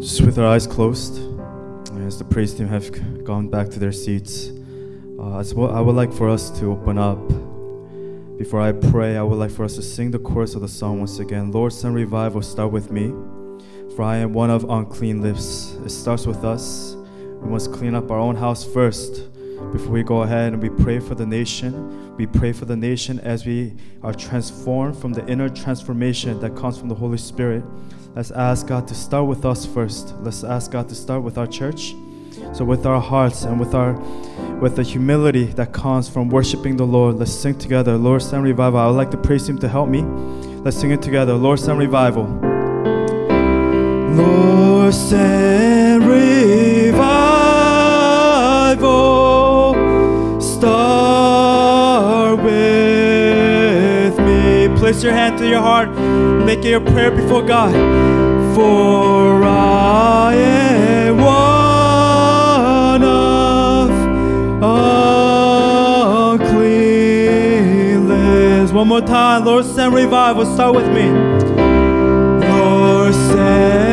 Just with our eyes closed, as the praise team have gone back to their seats, uh, well, I would like for us to open up. Before I pray, I would like for us to sing the chorus of the song once again. Lord, send revival, start with me. For I am one of unclean lips. It starts with us. We must clean up our own house first before we go ahead and we pray for the nation. We pray for the nation as we are transformed from the inner transformation that comes from the Holy Spirit. Let's ask God to start with us first. Let's ask God to start with our church. So with our hearts and with our with the humility that comes from worshiping the Lord, let's sing together. Lord send revival. I would like to praise Him to help me. Let's sing it together. Lord send revival. Lord send revival. Place your hand to your heart. Make it your prayer before God. For I am one of unclean lips. One more time. Lord, send revival. Start with me. Lord, send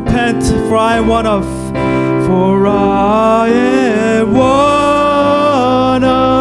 repent, for I am one of, for I am one of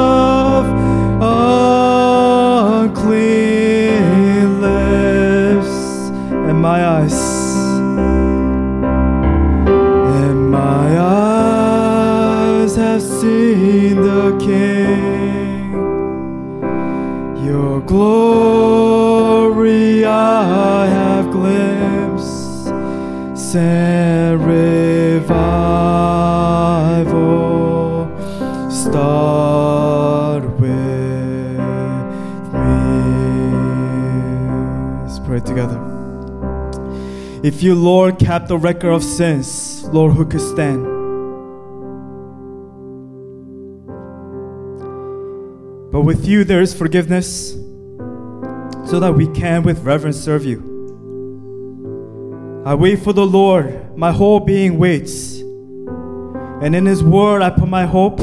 If you, Lord, kept the record of sins, Lord, who could stand? But with you there is forgiveness, so that we can with reverence serve you. I wait for the Lord, my whole being waits, and in His word I put my hope.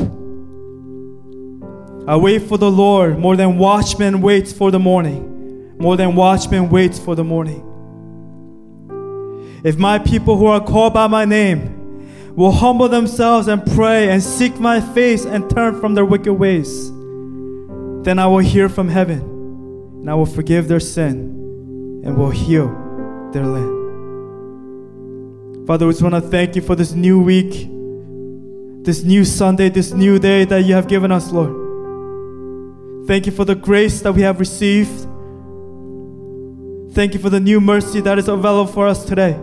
I wait for the Lord more than watchman waits for the morning, more than watchman waits for the morning. If my people who are called by my name will humble themselves and pray and seek my face and turn from their wicked ways, then I will hear from heaven and I will forgive their sin and will heal their land. Father, we just want to thank you for this new week, this new Sunday, this new day that you have given us, Lord. Thank you for the grace that we have received. Thank you for the new mercy that is available for us today.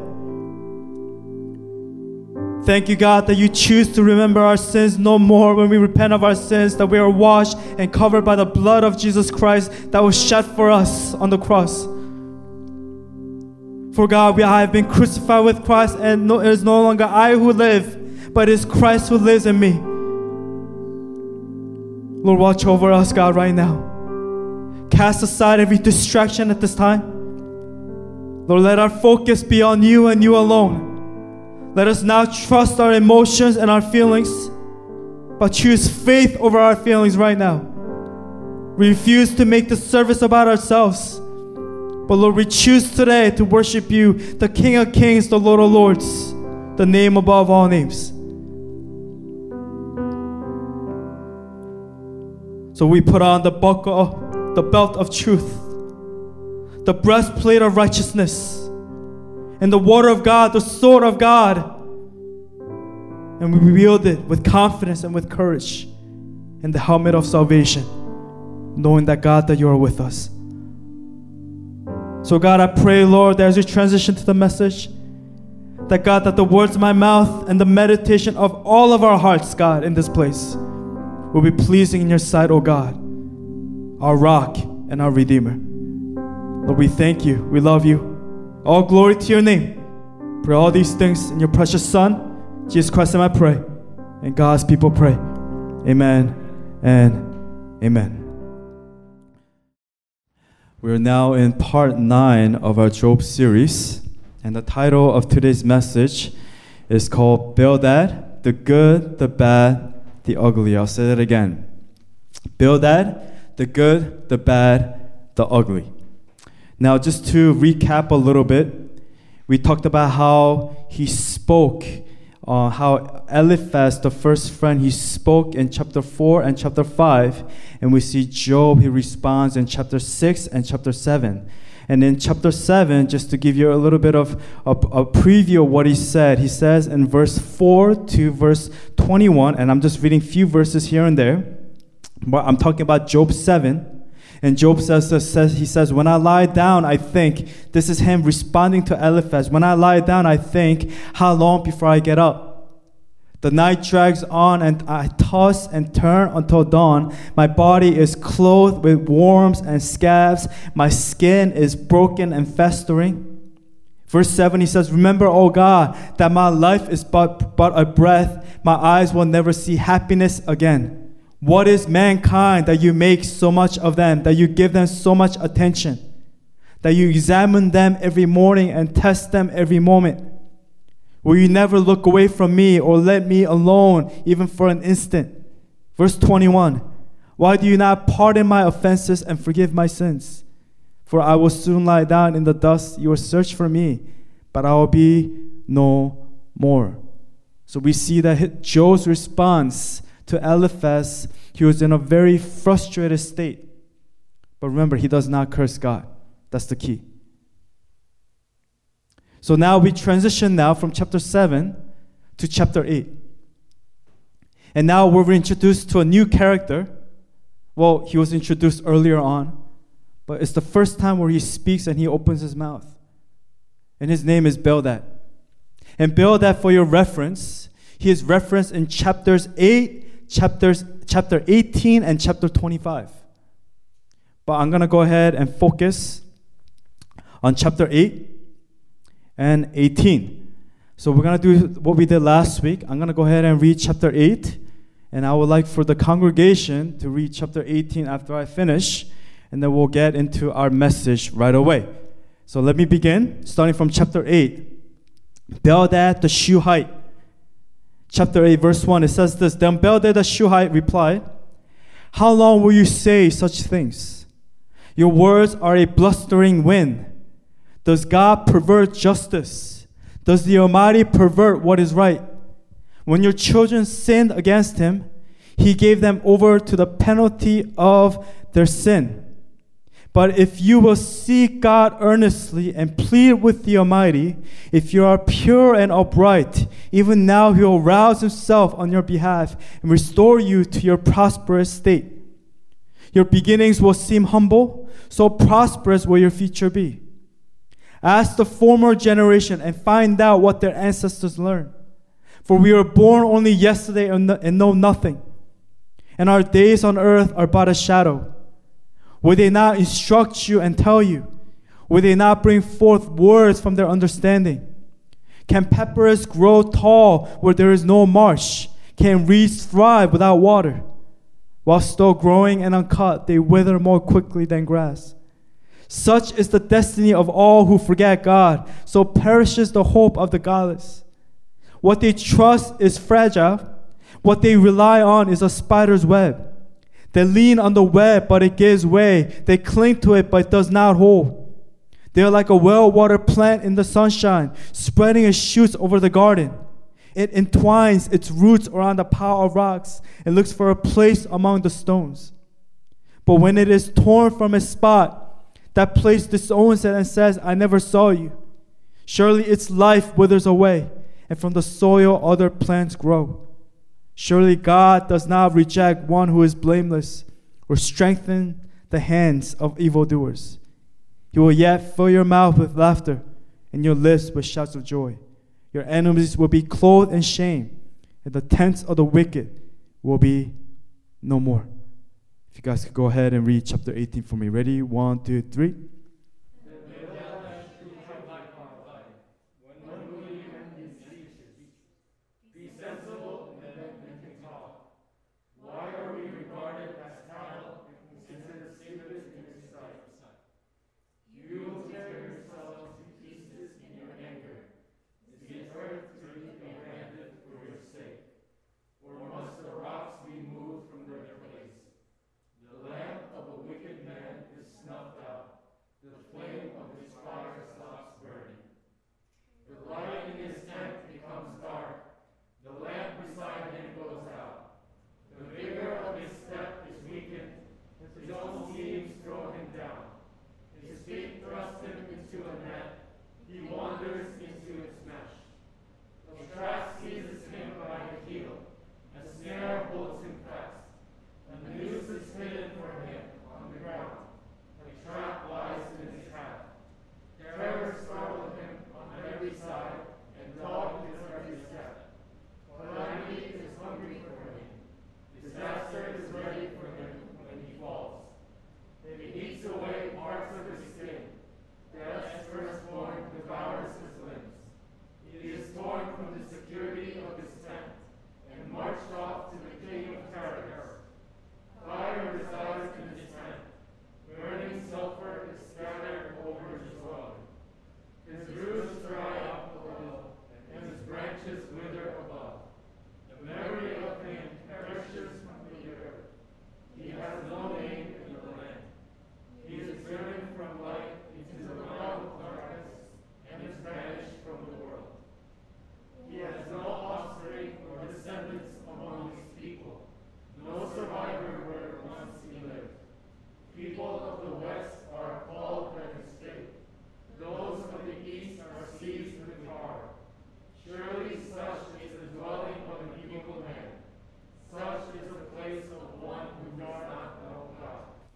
Thank you, God, that you choose to remember our sins no more when we repent of our sins, that we are washed and covered by the blood of Jesus Christ that was shed for us on the cross. For God, we have been crucified with Christ, and no, it is no longer I who live, but it is Christ who lives in me. Lord, watch over us, God, right now. Cast aside every distraction at this time. Lord, let our focus be on you and you alone. Let us not trust our emotions and our feelings, but choose faith over our feelings right now. We refuse to make the service about ourselves. But Lord, we choose today to worship you, the King of Kings, the Lord of Lords, the name above all names. So we put on the buckle, the belt of truth, the breastplate of righteousness, and the water of God, the sword of God. And we wield it with confidence and with courage, and the helmet of salvation, knowing that God, that you are with us. So, God, I pray, Lord, that as we transition to the message, that God, that the words of my mouth and the meditation of all of our hearts, God, in this place, will be pleasing in your sight, O God, our rock and our redeemer. Lord, we thank you. We love you. All glory to your name. Pray all these things in your precious Son, Jesus Christ, and I pray. And God's people pray. Amen and amen. We are now in part nine of our Job series, and the title of today's message is called Bildad, the Good, the Bad, the ugly. I'll say that again. Bildad, the good, the bad, the ugly. Now, just to recap a little bit, we talked about how he spoke, uh, how Eliphaz, the first friend, he spoke in chapter 4 and chapter 5. And we see Job, he responds in chapter 6 and chapter 7. And in chapter 7, just to give you a little bit of a, a, preview of what he said, he says in verse 4 to verse 21, and I'm just reading a few verses here and there, but I'm talking about Job 7. And Job says, says, he says, When I lie down, I think, this is him responding to Eliphaz. When I lie down, I think, how long before I get up? The night drags on, and I toss and turn until dawn. My body is clothed with worms and scabs. My skin is broken and festering. Verse 7, he says, Remember, O God, that my life is but, but a breath. My eyes will never see happiness again. What is mankind that you make so much of them, that you give them so much attention, that you examine them every morning and test them every moment? Will you never look away from me or let me alone even for an instant? Verse 21 Why do you not pardon my offenses and forgive my sins? For I will soon lie down in the dust. You will search for me, but I will be no more. So we see that Job's response to Eliphaz, he was in a very frustrated state. But remember, he does not curse God. That's the key. So now we transition now from chapter 7 to chapter 8. And now we're introduced to a new character. Well, he was introduced earlier on, but it's the first time where he speaks and he opens his mouth. And his name is Bildad. And Bildad, for your reference, he is referenced in chapters 8, chapters, chapter 18, and chapter 25. But I'm going to go ahead and focus on chapter 8 and 18. So we're going to do what we did last week. I'm going to go ahead and read chapter 8. And I would like for the congregation to read chapter 18 after I finish. And then we'll get into our message right away. So let me begin, starting from chapter 8. Bildad the Shuhite. Chapter 8, verse 1, it says this Then Bildad the Shuhite replied, How long will you say such things? Your words are a blustering wind. Does God pervert justice? Does the Almighty pervert what is right? When your children sinned against Him, He gave them over to the penalty of their sin. But if you will seek God earnestly and plead with the Almighty, if you are pure and upright, even now He will rouse Himself on your behalf and restore you to your prosperous state. Your beginnings will seem humble, so prosperous will your future be. Ask the former generation and find out what their ancestors learned. For we were born only yesterday and know nothing, and our days on earth are but a shadow. Will they not instruct you and tell you? Will they not bring forth words from their understanding? Can papyrus grow tall where there is no marsh? Can reeds thrive without water? While still growing and uncut, they wither more quickly than grass. Such is the destiny of all who forget God. So perishes the hope of the godless. What they trust is fragile. What they rely on is a spider's web. They lean on the web, but it gives way. They cling to it, but it does not hold. They are like a well watered plant in the sunshine, spreading its shoots over the garden. It entwines its roots around the pile of rocks and looks for a place among the stones. But when it is torn from its spot, that place disowns it and says, I never saw you. Surely its life withers away, and from the soil other plants grow. Surely God does not reject one who is blameless or strengthen the hands of evildoers. He will yet fill your mouth with laughter and your lips with shouts of joy. Your enemies will be clothed in shame, and the tents of the wicked will be no more. If you guys could go ahead and read chapter 18 for me. Ready? One, two, three.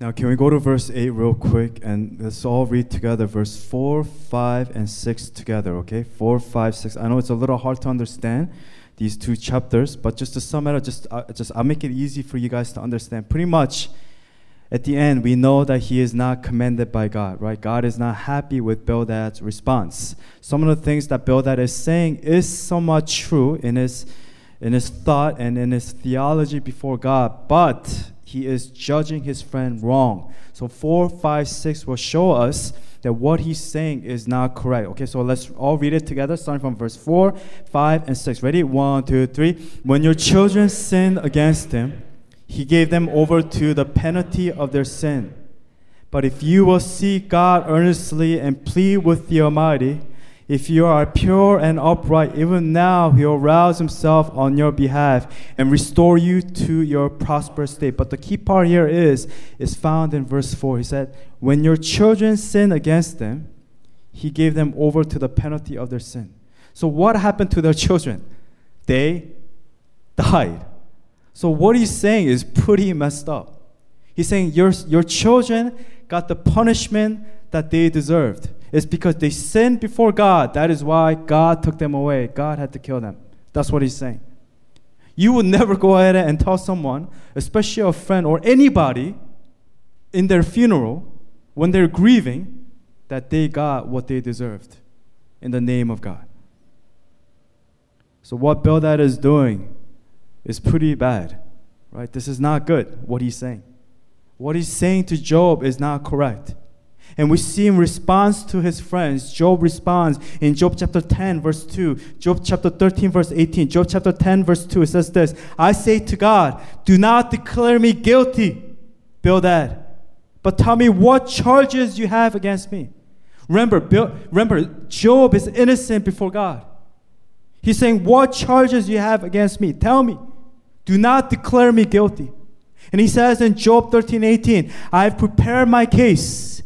Now, can we go to verse 8 real quick and let's all read together verse 4, 5, and 6 together, okay? 4, 5, 6. I know it's a little hard to understand these two chapters, but just to sum it up, just, uh, just I'll make it easy for you guys to understand. Pretty much, at the end, we know that he is not commended by God, right? God is not happy with Bildad's response. Some of the things that Bildad is saying is somewhat true in his, in his thought and in his theology before God, but he is judging his friend wrong. So 4, 5, 6 will show us that what he's saying is not correct. Okay, so let's all read it together, starting from verse 4, 5, and 6. Ready? One, two, three. When your children sin against him, he gave them over to the penalty of their sin. But if you will seek God earnestly and plead with the Almighty, if you are pure and upright, even now he will rouse himself on your behalf and restore you to your prosperous state. But the key part here is, is found in verse 4. He said, When your children sin against them, he gave them over to the penalty of their sin. So what happened to their children? They died. So what he's saying is pretty messed up. He's saying your, your children got the punishment that they deserved. It's because they sinned before God. That is why God took them away. God had to kill them. That's what he's saying. You would never go ahead and tell someone, especially a friend or anybody, in their funeral, when they're grieving, that they got what they deserved in the name of God. So, what Bildad is doing is pretty bad, right? This is not good, what he's saying. What he's saying to Job is not correct. And we see in response to his friends, Job responds in Job chapter 10, verse 2, Job chapter 13, verse 18, Job chapter 10, verse 2. It says this I say to God, Do not declare me guilty, Bildad, but tell me what charges you have against me. Remember, Bill, remember, Job is innocent before God. He's saying, What charges you have against me? Tell me. Do not declare me guilty. And he says in Job 13, 18, I have prepared my case.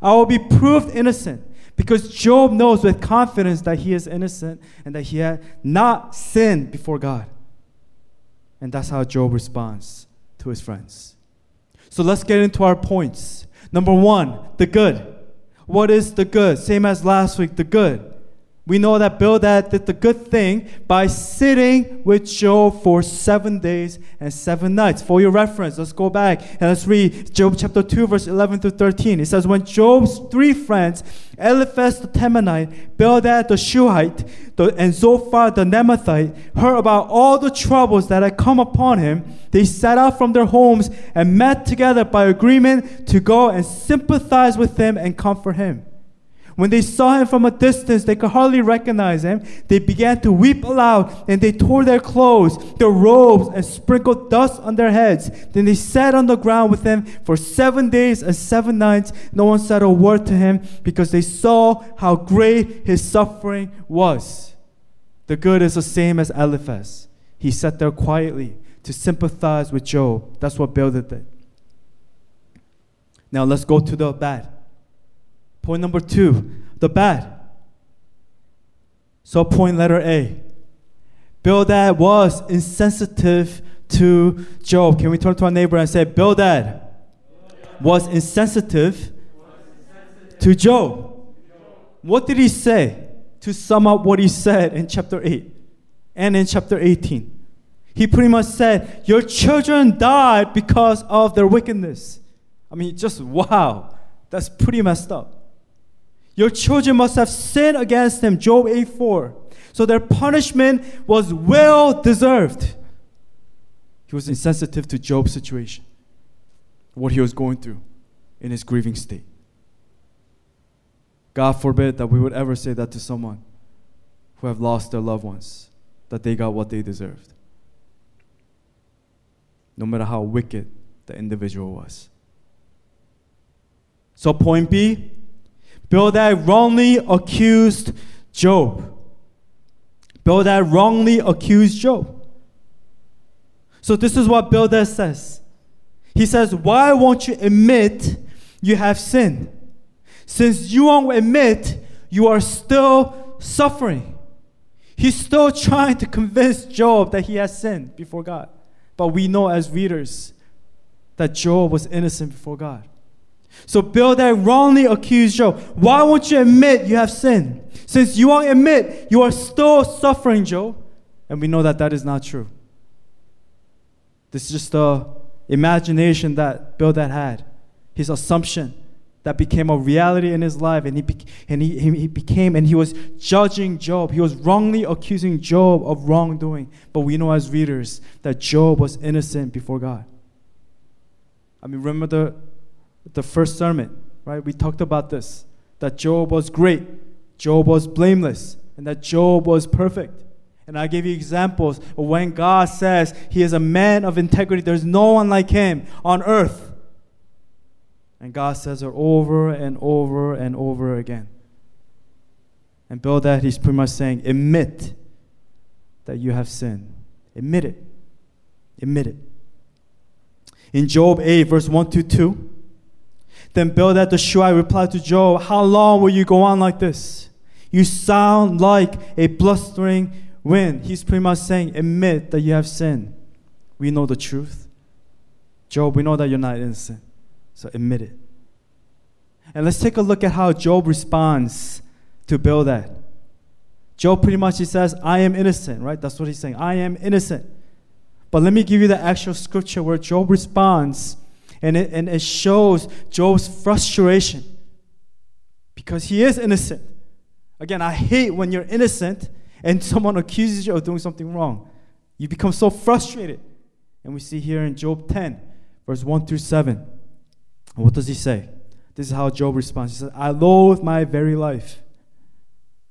I will be proved innocent. Because Job knows with confidence that he is innocent and that he had not sinned before God. And that's how Job responds to his friends. So let's get into our points. Number one, the good. What is the good? Same as last week, the good. We know that Bildad did the good thing by sitting with Job for seven days and seven nights. For your reference, let's go back and let's read Job chapter 2, verse 11 to 13. It says, When Job's three friends, Eliphaz the Temanite, Bildad the Shuhite, and Zophar the Naamathite, heard about all the troubles that had come upon him, they set out from their homes and met together by agreement to go and sympathize with him and comfort him. When they saw him from a distance, they could hardly recognize him. They began to weep aloud, and they tore their clothes, their robes, and sprinkled dust on their heads. Then they sat on the ground with him for seven days and seven nights. No one said a word to him because they saw how great his suffering was. The good is the same as Eliphaz. He sat there quietly to sympathize with Job. That's what Bildad did. Now let's go to the bad. Point number two, the bad. So, point letter A. Bildad was insensitive to Job. Can we turn to our neighbor and say, Bildad was insensitive to Job? What did he say to sum up what he said in chapter 8 and in chapter 18? He pretty much said, Your children died because of their wickedness. I mean, just wow. That's pretty messed up. Your children must have sinned against him. Job 8 4. So their punishment was well deserved. He was insensitive to Job's situation, what he was going through in his grieving state. God forbid that we would ever say that to someone who have lost their loved ones, that they got what they deserved. No matter how wicked the individual was. So, point B Bildad wrongly accused Job. Bildad wrongly accused Job. So this is what Bildad says. He says, Why won't you admit you have sinned? Since you won't admit, you are still suffering. He's still trying to convince Job that he has sinned before God. But we know as readers, that Job was innocent before God. So Bill, Bildad wrongly accused Job. Why won't you admit you have sinned? Since you won't admit, you are still suffering, Job. And we know that that is not true. This is just the imagination that Bildad had, his assumption that became a reality in his life. And, he, be- and he, he became, and he was judging Job. He was wrongly accusing Job of wrongdoing. But we know as readers that Job was innocent before God. I mean, remember the, the first sermon, right? We talked about this that Job was great, Job was blameless, and that Job was perfect. And I gave you examples of when God says he is a man of integrity. There's no one like him on earth. And God says it over and over and over again. And Bildad, he's pretty much saying, admit that you have sinned. Admit it. Admit it. In Job 8, verse 1 to 2, then Bildad the Shuhite replied to Job, How long will you go on like this? You sound like a blustering wind. He's pretty much saying, Admit that you have sinned. We know the truth. Job, we know that you're not innocent. So admit it. And let's take a look at how Job responds to Bildad. Job pretty much he says, I am innocent, right? That's what he's saying. I am innocent. But let me give you the actual scripture where Job responds, and it, and it shows Job's frustration because he is innocent. Again, I hate when you're innocent and someone accuses you of doing something wrong. You become so frustrated. And we see here in Job 10, verse 1 through 7. what does he say? This is how Job responds. He says, I loathe my very life.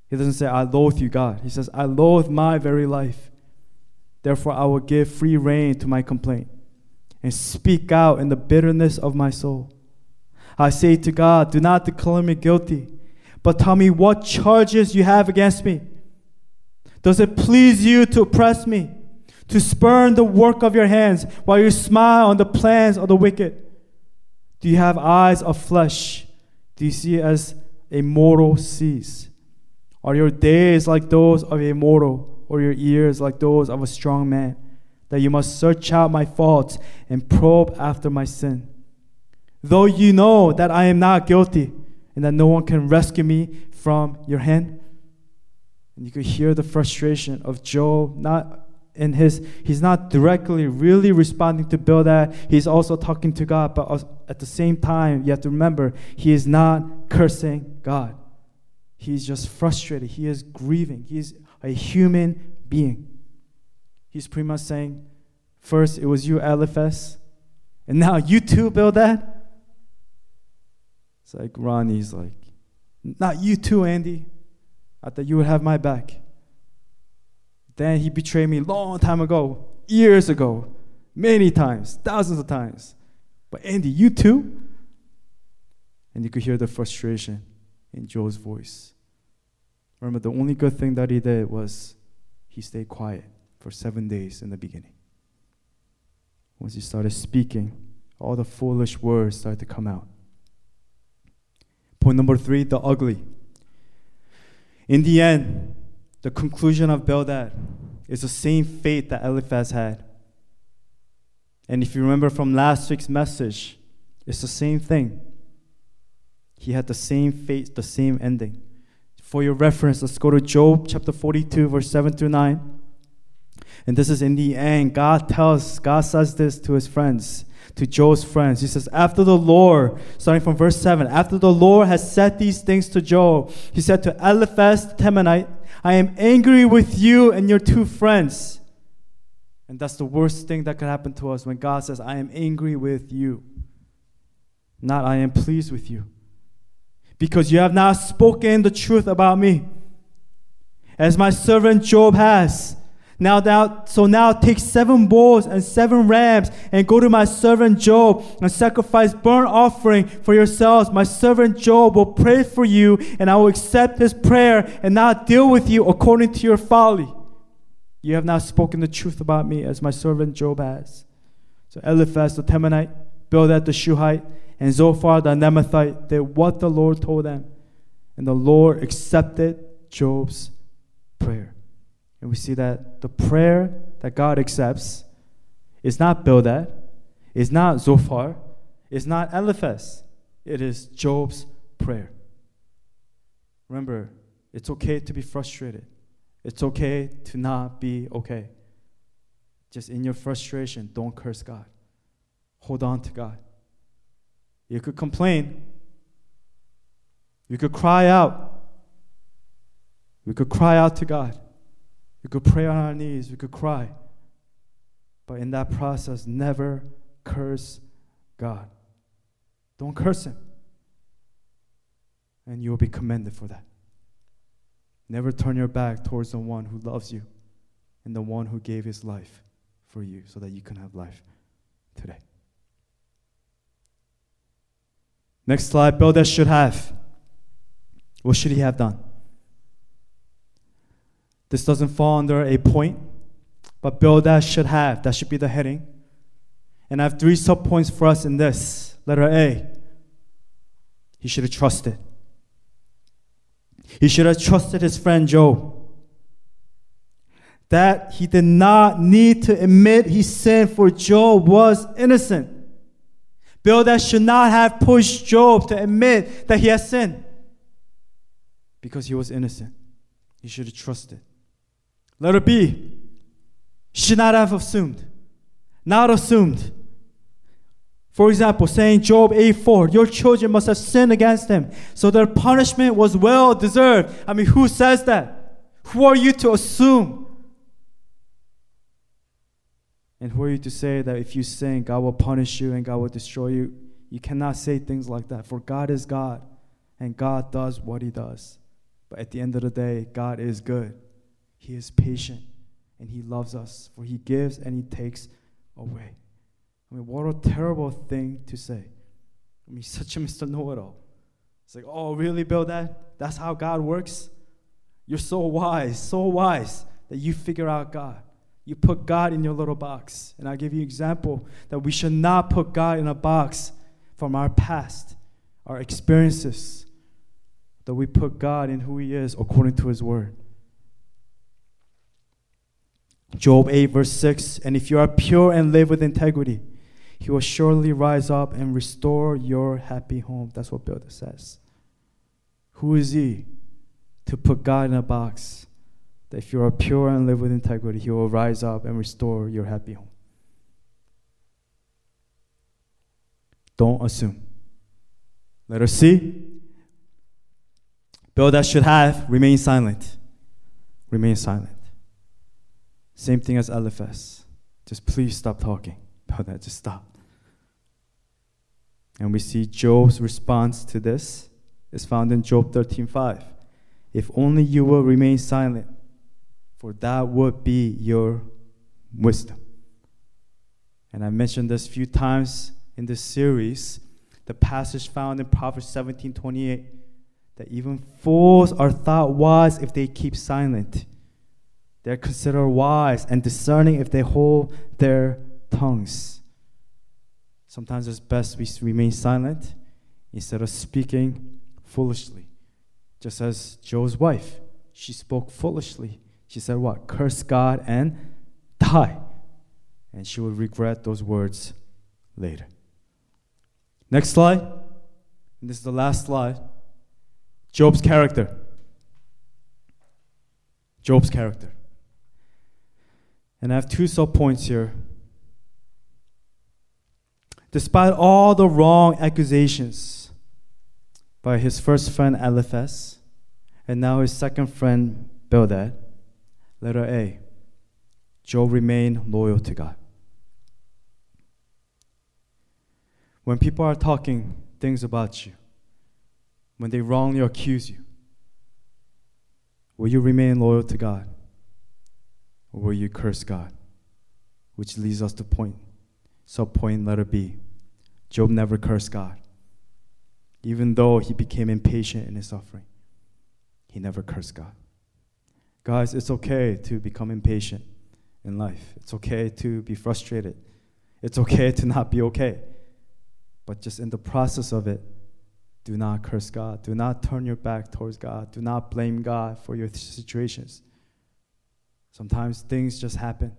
He doesn't say, I loathe you, God. He says, I loathe my very life. Therefore, I will give free rein to my complaint and speak out in the bitterness of my soul. I say to God, Do not declare me guilty, but tell me what charges you have against me. Does it please you to oppress me, to spurn the work of your hands, while you smile on the plans of the wicked? Do you have eyes of flesh? Do you see as a mortal sees? Are your days like those of a mortal? or your ears like those of a strong man, that you must search out my faults and probe after my sin. Though you know that I am not guilty and that no one can rescue me from your hand. And you could hear the frustration of Job, not in his, he's not directly really responding to Bildad. He's also talking to God, but at the same time, you have to remember, he is not cursing God. He's just frustrated. He is grieving. He is a human being. He's pretty much saying, first it was you, Eliphaz, and now you too, Bildad. It's like Ronnie's like, not you too, Andy. I thought you would have my back. Then he betrayed me long time ago, years ago, many times, thousands of times. But Andy, you too? And you could hear the frustration in Job's voice. Remember, the only good thing that he did was he stayed quiet for seven days in the beginning. Once he started speaking, all the foolish words started to come out. Point number three the ugly. In the end, the conclusion of Bildad is the same fate that Eliphaz had. And if you remember from last week's message, it's the same thing. He had the same fate, the same ending for your reference, let's go to Job chapter 42, verse 7 through 9. And this is in the end. God tells, God says this to his friends, to Job's friends. He says, After the Lord, starting from verse 7, after the Lord has said these things to Job, he said to Eliphaz the Temanite, I am angry with you and your two friends. And that's the worst thing that could happen to us when God says, I am angry with you. Not I am pleased with you because you have not spoken the truth about me, as my servant Job has. Now so now take seven bulls and seven rams and go to my servant Job and sacrifice burnt offering for yourselves. My servant Job will pray for you and I will accept his prayer and not deal with you according to your folly. You have not spoken the truth about me as my servant Job has. So Eliphaz the Temanite, Bildad the Shuhite, and Zophar the Naamathite did what the Lord told them. And the Lord accepted Job's prayer. And we see that the prayer that God accepts is not Bildad, It's not Zophar. It's not Eliphaz. It is Job's prayer. Remember, it's okay to be frustrated. It's okay to not be okay. Just in your frustration, don't curse God. Hold on to God. You could complain. You could cry out. We could cry out to God. We could pray on our knees. We could cry. But in that process, never curse God. Don't curse Him. And you will be commended for that. Never turn your back towards the one who loves you and the one who gave his life for you so that you can have life today. Next slide. Bildad should have. What should he have done? This doesn't fall under a point, but Bildad should have. That should be the heading. And I have three subpoints for us in this. Letter A. He should have trusted. He should have trusted his friend Job. That he did not need to admit he sinned, for Job was innocent. Bildad should not have pushed Job to admit that he has sinned because he was innocent. He should have trusted. Letter be. should not have assumed. Not assumed. For example, saying Job 8:4, your children must have sinned against him, so their punishment was well deserved. I mean, who says that? Who are you to assume? And who are you to say that if you sin, God will punish you and God will destroy you? You cannot say things like that, for God is God, and God does what He does. But at the end of the day, God is good. He is patient, and He loves us, for He gives and He takes away. I mean, what a terrible thing to say. I mean, such a Mr. Know It All. It's like, oh, really, Bill, that, That's how God works? You're so wise, so wise that you figure out God. You put God in your little box. And I give you example that we should not put God in a box from our past, our experiences, that we put God in who He is according to His word. Job 8, verse 6 And if you are pure and live with integrity, he will surely rise up and restore your happy home. That's what Bildad says. Who is he to put God in a box? That if you are pure and live with integrity, he will rise up and restore your happy home. Don't assume. Let us see. Bildad should have remain silent. Remain silent. Same thing as Eliphaz. Just please stop talking about that. Just stop. And we see Job's response to this is found in Job 13:5. If only you will remain silent, for that would be your wisdom. And I mentioned this a few times in this series, the passage found in Proverbs 17:28 that even fools are thought wise if they keep silent. They're considered wise and discerning if they hold their tongues. Sometimes it's best we remain silent instead of speaking foolishly. Just as Job's wife, she spoke foolishly. She said, What? Curse God and die. And she will regret those words later. Next slide. And this is the last slide. Job's character. Job's character. And I have two sub points here Despite all the wrong accusations by his first friend Eliphaz and now his second friend Bildad, letter A, Job remained loyal to God. When people are talking things about you, when they wrongly accuse you, will you remain loyal to God? Or will you curse God? Which leads us to point, So point letter B. Job never cursed God. Even though he became impatient in his suffering, he never cursed God. Guys, it's okay to become impatient in life. It's okay to be frustrated. It's okay to not be okay. But just in the process of it, do not curse God. Do not turn your back towards God. Do not blame God for your situations. Sometimes things just happen,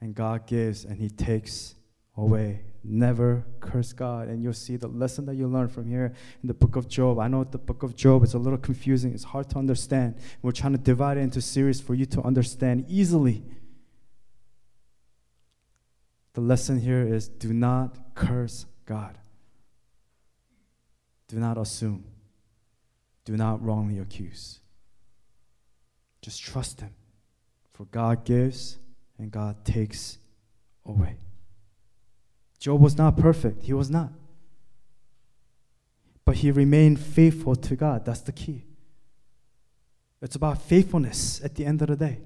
and God gives and He takes away. Never curse God. And you'll see the lesson that you learn from here in the book of Job. I know the book of Job is a little confusing, it's hard to understand. We're trying to divide it into series for you to understand easily. The lesson here is do not curse God. Do not assume. Do not wrongly accuse. Just trust Him. For God gives and God takes away. Job was not perfect. He was not. But he remained faithful to God. That's the key. It's about faithfulness at the end of the day.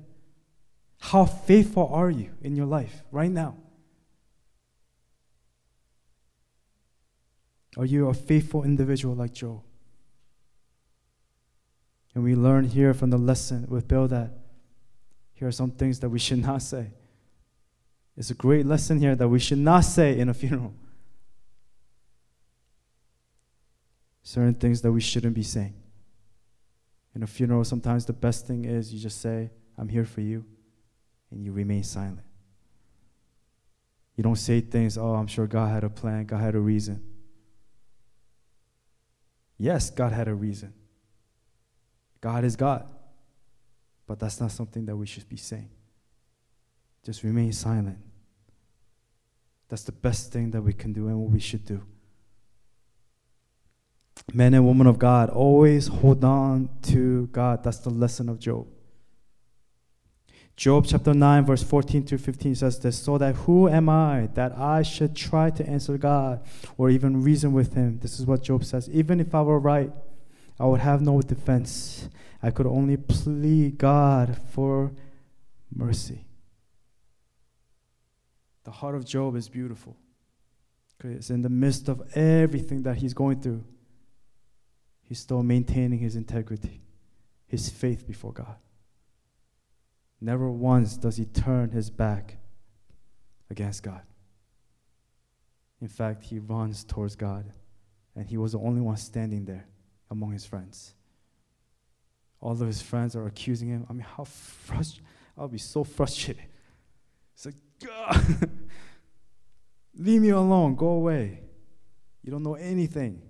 How faithful are you in your life right now? Are you a faithful individual like Job? And we learn here from the lesson with Bildad here are some things that we should not say. It's a great lesson here that we should not say in a funeral. Certain things that we shouldn't be saying. In a funeral, sometimes the best thing is you just say, I'm here for you, and you remain silent. You don't say things, oh, I'm sure God had a plan, God had a reason. Yes, God had a reason. God is God. But that's not something that we should be saying. Just remain silent. That's the best thing that we can do and what we should do. Men and women of God, always hold on to God. That's the lesson of Job. Job chapter 9, verse 14 through 15 says this So that who am I that I should try to answer God or even reason with him? This is what Job says. Even if I were right, I would have no defense. I could only plead God for mercy. The heart of Job is beautiful. Because in the midst of everything that he's going through, he's still maintaining his integrity, his faith before God. Never once does he turn his back against God. In fact, he runs towards God, and he was the only one standing there among his friends. All of his friends are accusing him. I mean, how frustrated! I'll be so frustrated. It's like, God, leave me alone, go away. You don't know anything.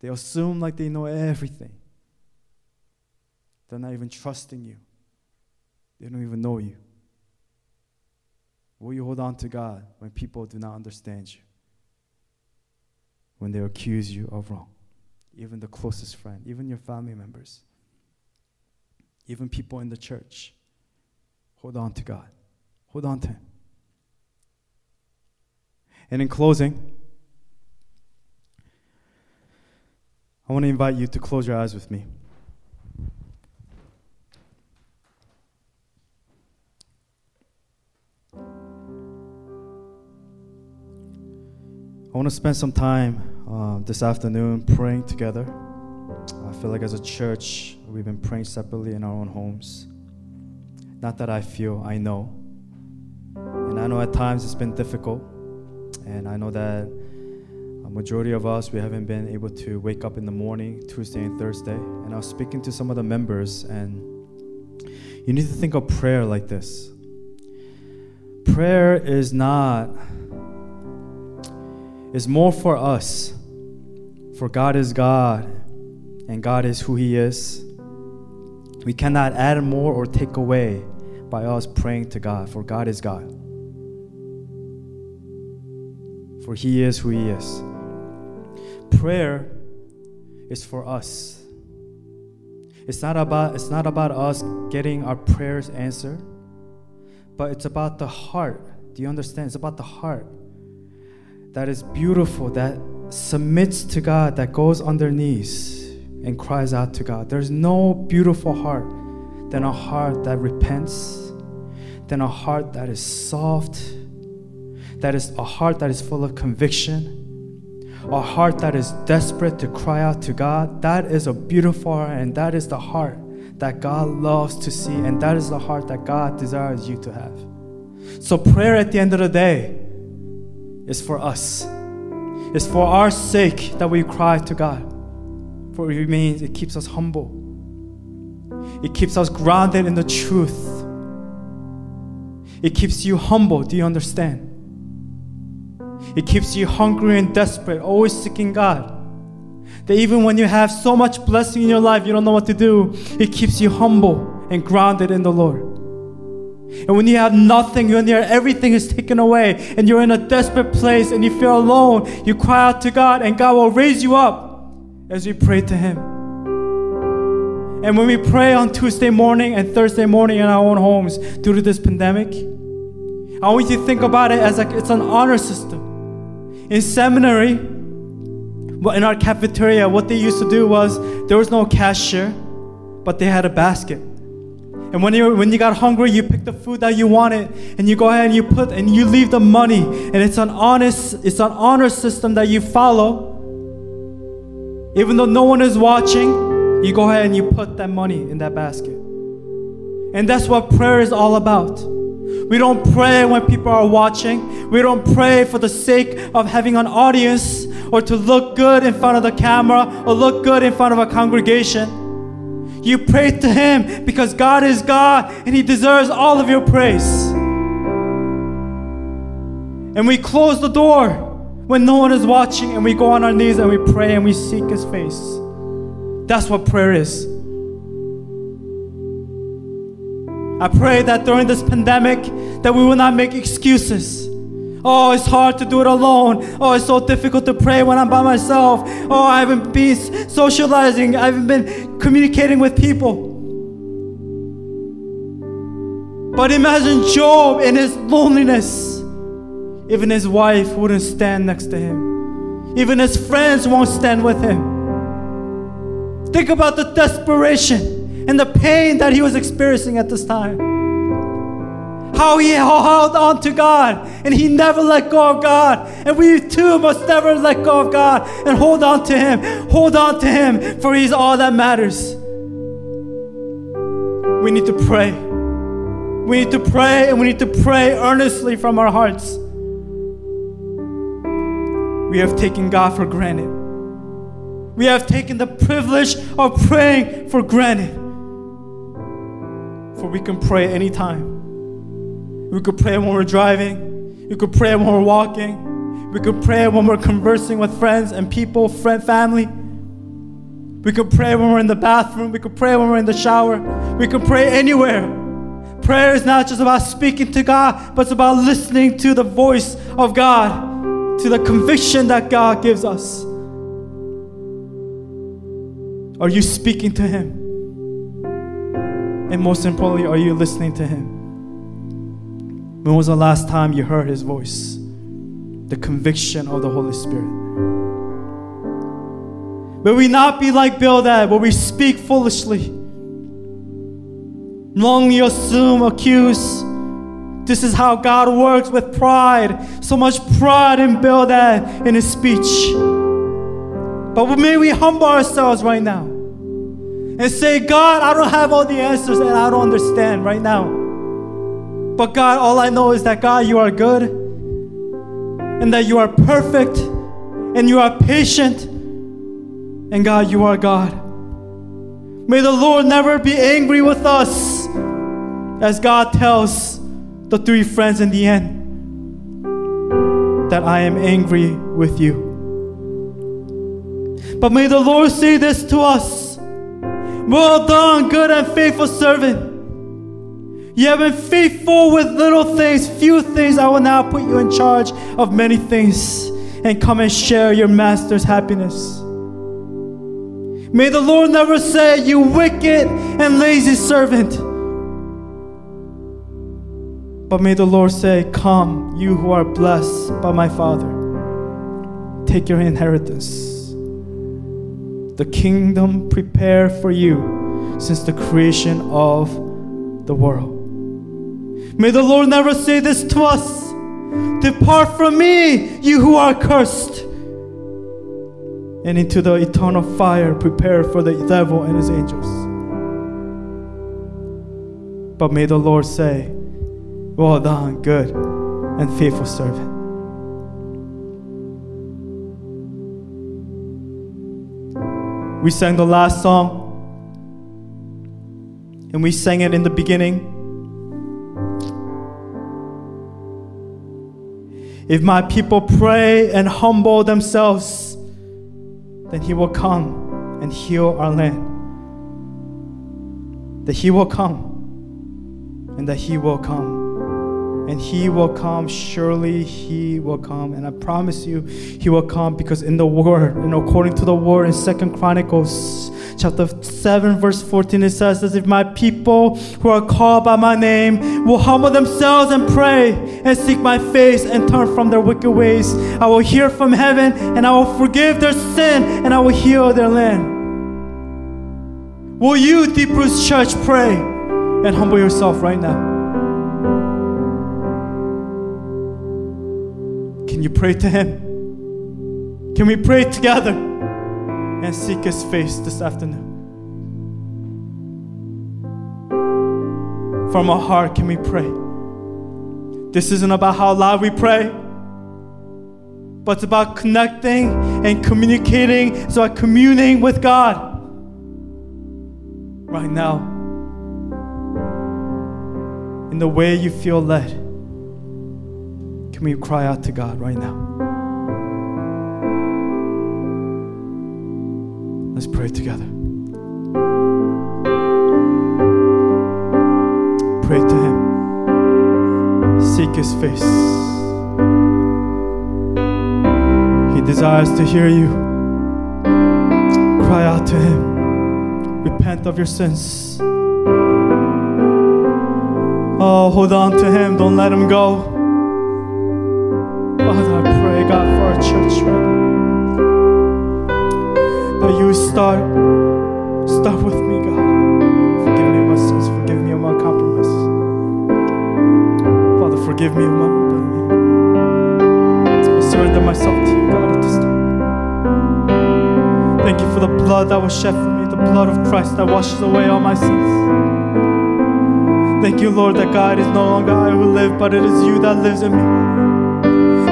They assume like they know everything. They're not even trusting you. They don't even know you. Will you hold on to God when people do not understand you? When they accuse you of wrong? Even the closest friend, even your family members, even people in the church. Hold on to God. Hold on to Him. And in closing, I want to invite you to close your eyes with me. I want to spend some time uh, this afternoon praying together. I feel like as a church, we've been praying separately in our own homes. Not that I feel, I know. And I know at times it's been difficult. And I know that a majority of us, we haven't been able to wake up in the morning, Tuesday and Thursday. And I was speaking to some of the members, and you need to think of prayer like this prayer is not is more for us. For God is God, and God is who He is. We cannot add more or take away by us praying to God, for God is God. For He is who He is. Prayer is for us. It's not about it's not about us getting our prayers answered, but it's about the heart. Do you understand? It's about the heart that is beautiful, that submits to God, that goes on their knees and cries out to God. There's no beautiful heart than a heart that repents, than a heart that is soft, that is a heart that is full of conviction, a heart that is desperate to cry out to God. That is a beautiful heart, and that is the heart that God loves to see, and that is the heart that God desires you to have. So, prayer at the end of the day, is for us. It's for our sake that we cry to God. For it means it keeps us humble. It keeps us grounded in the truth. It keeps you humble. Do you understand? It keeps you hungry and desperate, always seeking God. That even when you have so much blessing in your life, you don't know what to do, it keeps you humble and grounded in the Lord. And when you have nothing, when you everything is taken away, and you're in a desperate place and you feel alone, you cry out to God, and God will raise you up as you pray to Him. And when we pray on Tuesday morning and Thursday morning in our own homes due to this pandemic, I want you to think about it as like it's an honor system. In seminary, in our cafeteria, what they used to do was there was no cashier, but they had a basket. And when you when you got hungry, you pick the food that you wanted, and you go ahead and you put and you leave the money. And it's an honest, it's an honor system that you follow. Even though no one is watching, you go ahead and you put that money in that basket. And that's what prayer is all about. We don't pray when people are watching. We don't pray for the sake of having an audience or to look good in front of the camera or look good in front of a congregation. You pray to Him because God is God and He deserves all of your praise. And we close the door when no one is watching and we go on our knees and we pray and we seek His face. That's what prayer is. I pray that during this pandemic that we will not make excuses Oh, it's hard to do it alone. Oh, it's so difficult to pray when I'm by myself. Oh, I haven't been socializing. I haven't been communicating with people. But imagine Job in his loneliness. Even his wife wouldn't stand next to him. Even his friends won't stand with him. Think about the desperation and the pain that he was experiencing at this time how he held on to God and he never let go of God. And we too must never let go of God and hold on to him. Hold on to him, for he's all that matters. We need to pray. We need to pray and we need to pray earnestly from our hearts. We have taken God for granted. We have taken the privilege of praying for granted. For we can pray anytime. We could pray when we're driving. We could pray when we're walking. We could pray when we're conversing with friends and people, friend, family. We could pray when we're in the bathroom. We could pray when we're in the shower. We could pray anywhere. Prayer is not just about speaking to God, but it's about listening to the voice of God, to the conviction that God gives us. Are you speaking to Him? And most importantly, are you listening to Him? When was the last time you heard His voice? The conviction of the Holy Spirit. May we not be like Bildad, where we speak foolishly, wrongly assume, accuse. This is how God works with pride. So much pride in Bildad in his speech. But may we humble ourselves right now and say, God, I don't have all the answers and I don't understand right now. But God, all I know is that God, you are good and that you are perfect and you are patient. And God, you are God. May the Lord never be angry with us as God tells the three friends in the end that I am angry with you. But may the Lord say this to us Well done, good and faithful servant. You have been faithful with little things, few things. I will now put you in charge of many things and come and share your master's happiness. May the Lord never say, You wicked and lazy servant. But may the Lord say, Come, you who are blessed by my Father. Take your inheritance. The kingdom prepared for you since the creation of the world. May the Lord never say this to us Depart from me, you who are cursed, and into the eternal fire prepared for the devil and his angels. But may the Lord say, Well done, good and faithful servant. We sang the last song, and we sang it in the beginning If my people pray and humble themselves, then He will come and heal our land. That He will come and that He will come. And He will come, surely He will come. And I promise you, He will come because in the Word, and according to the Word in Second Chronicles, chapter 7 verse 14 it says as if my people who are called by my name will humble themselves and pray and seek my face and turn from their wicked ways i will hear from heaven and i will forgive their sin and i will heal their land will you deep roots church pray and humble yourself right now you pray to him can we pray together and seek His face this afternoon. From our heart, can we pray? This isn't about how loud we pray, but it's about connecting and communicating. It's about communing with God right now in the way you feel led. Can we cry out to God right now? Let's pray together. Pray to Him. Seek His face. He desires to hear you. Cry out to Him. Repent of your sins. Oh, hold on to Him. Don't let Him go. Start start with me, God. Forgive me of my sins, forgive me of my compromises. Father, forgive me of my rebellion. I surrender myself to you, God, at this time. Thank you for the blood that was shed for me, the blood of Christ that washes away all my sins. Thank you, Lord, that God is no longer I who live, but it is you that lives in me.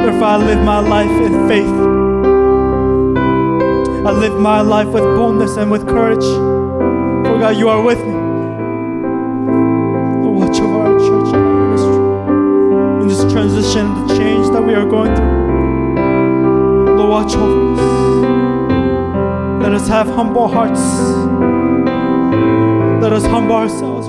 Therefore, I live my life in faith I live my life with boldness and with courage. For God, you are with me. The watch over our church and our ministry. In this transition, the change that we are going through. Lord, watch over us. Let us have humble hearts. Let us humble ourselves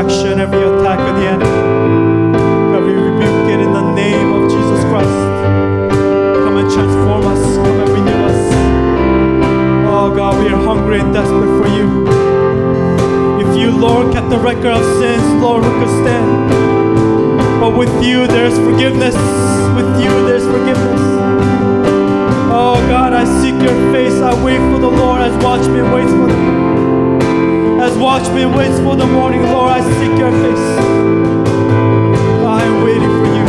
every distraction, every attack of the enemy. God, we rebuke it in the name of Jesus Christ. Come and transform us, come and renew us. Oh God, we are hungry and desperate for you. If you, Lord, kept the record of sins, Lord, we could stand. But with you, there's forgiveness. With you, there's forgiveness. Oh God, I seek your face. I wait for the Lord as watchmen waits for the as watchmen waits for the morning. Lord, I seek your face. I am waiting for you.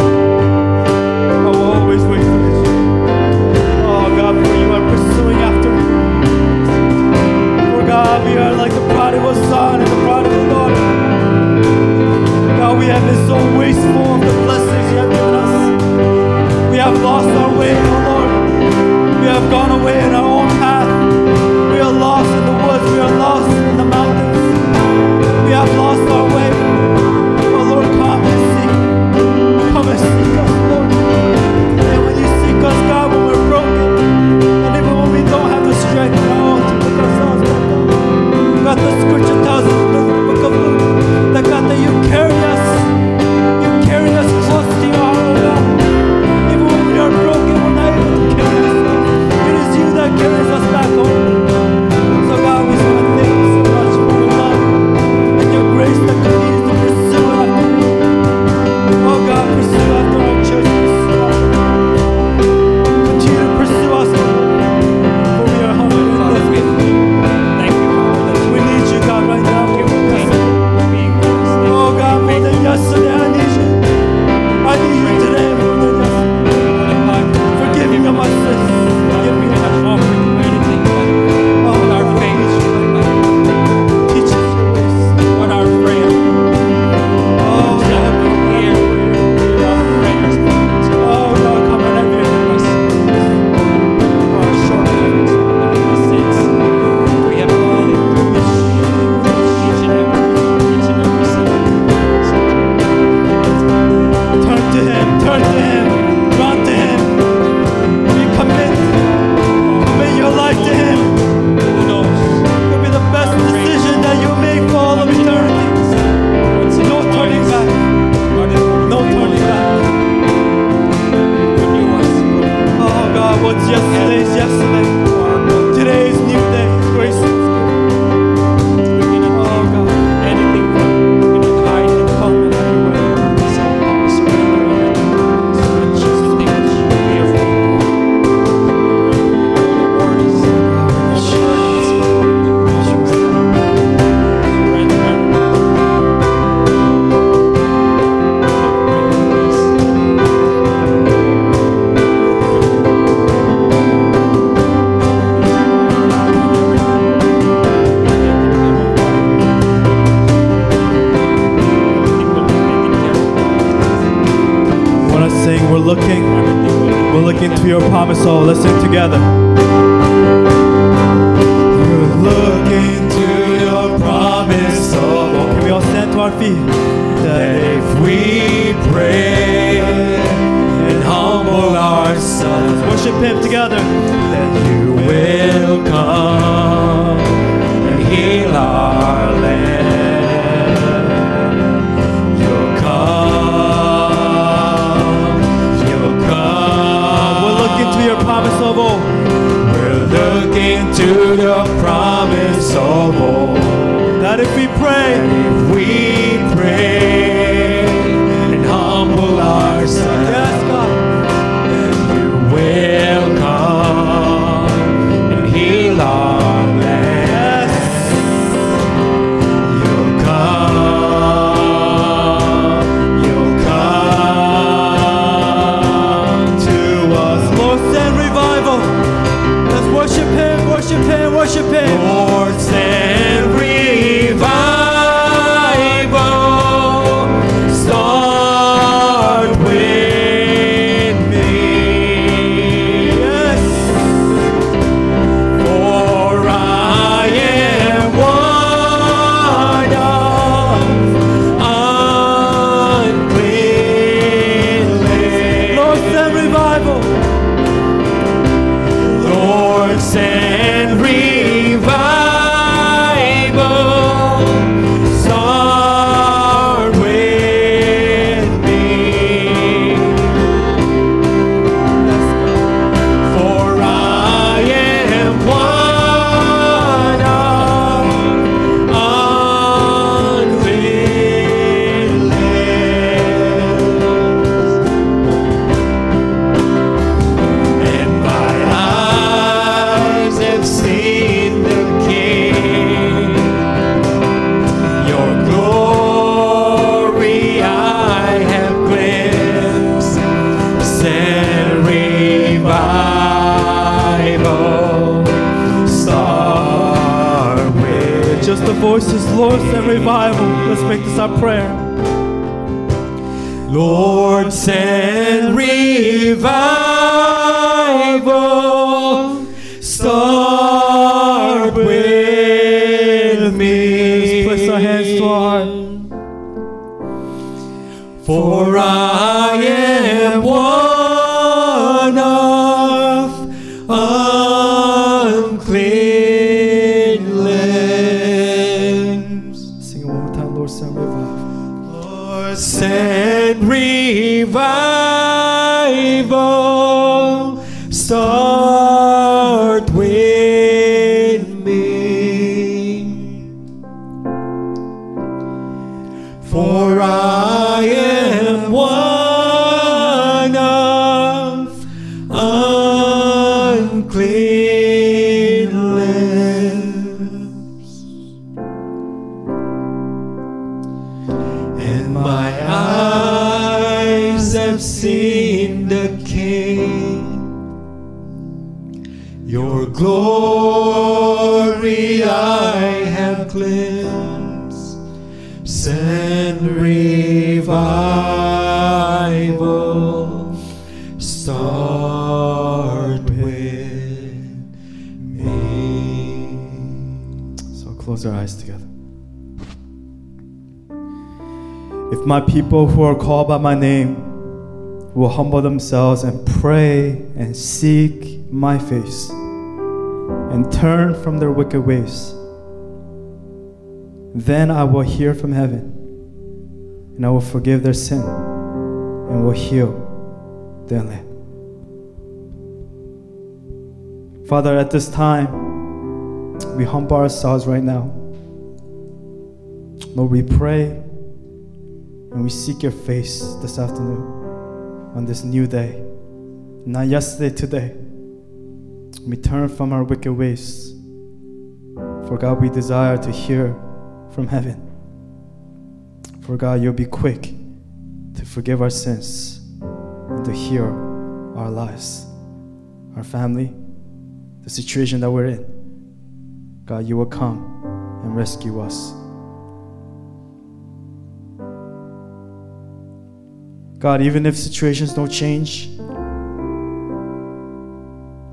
I will always wait for you. Oh God, for you I'm pursuing after. For God, we are like the prodigal son and the prodigal daughter. God, we have been so wasteful of the blessings you have given us. We have lost our way, oh Lord. We have gone away in our Oh, yes, yes. Lord, send revival. Start with me. Let's place our hands to our heart. For I my people who are called by my name will humble themselves and pray and seek my face and turn from their wicked ways, then I will hear from heaven and I will forgive their sin and will heal their land. Father, at this time, we humble ourselves right now. Lord, we pray and we seek your face this afternoon on this new day. Not yesterday, today. We turn from our wicked ways. For God, we desire to hear from heaven. For God, you'll be quick to forgive our sins and to heal our lives, our family, the situation that we're in. God, you will come and rescue us. God, even if situations don't change,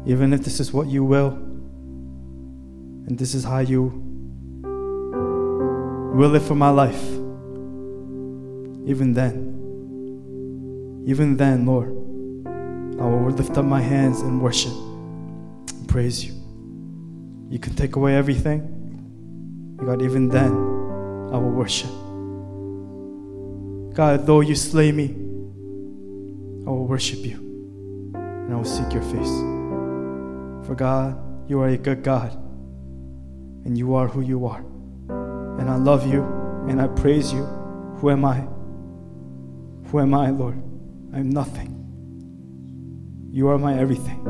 even if this is what you will, and this is how you will it for my life, even then, even then, Lord, I will lift up my hands and worship and praise you. You can take away everything. God, even then, I will worship. God, though you slay me, I will worship you and I will seek your face. For God, you are a good God and you are who you are. And I love you and I praise you. Who am I? Who am I, Lord? I'm nothing. You are my everything.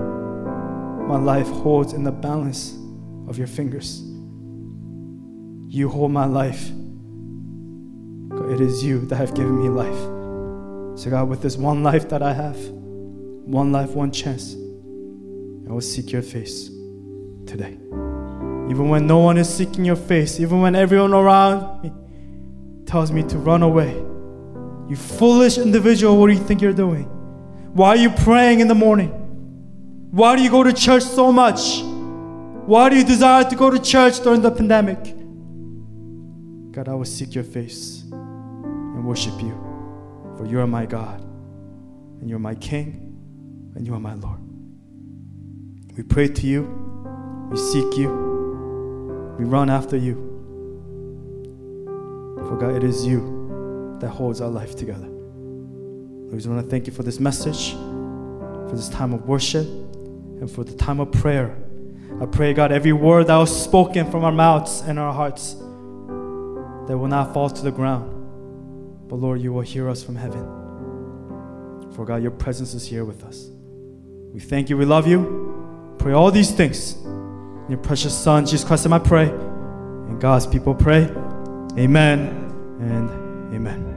My life holds in the balance of your fingers. You hold my life. It is you that have given me life. So, God, with this one life that I have, one life, one chance, I will seek your face today. Even when no one is seeking your face, even when everyone around me tells me to run away. You foolish individual, what do you think you're doing? Why are you praying in the morning? Why do you go to church so much? Why do you desire to go to church during the pandemic? God, I will seek your face and worship you, for you are my God, and you're my King, and you are my Lord. We pray to you, we seek you, we run after you. For God, it is you that holds our life together. We just want to thank you for this message, for this time of worship, and for the time of prayer. I pray, God, every word that was spoken from our mouths and our hearts that will not fall to the ground. But Lord, you will hear us from heaven. For God, your presence is here with us. We thank you, we love you. Pray all these things. In your precious Son, Jesus Christ, I pray. And God's people pray. Amen and amen.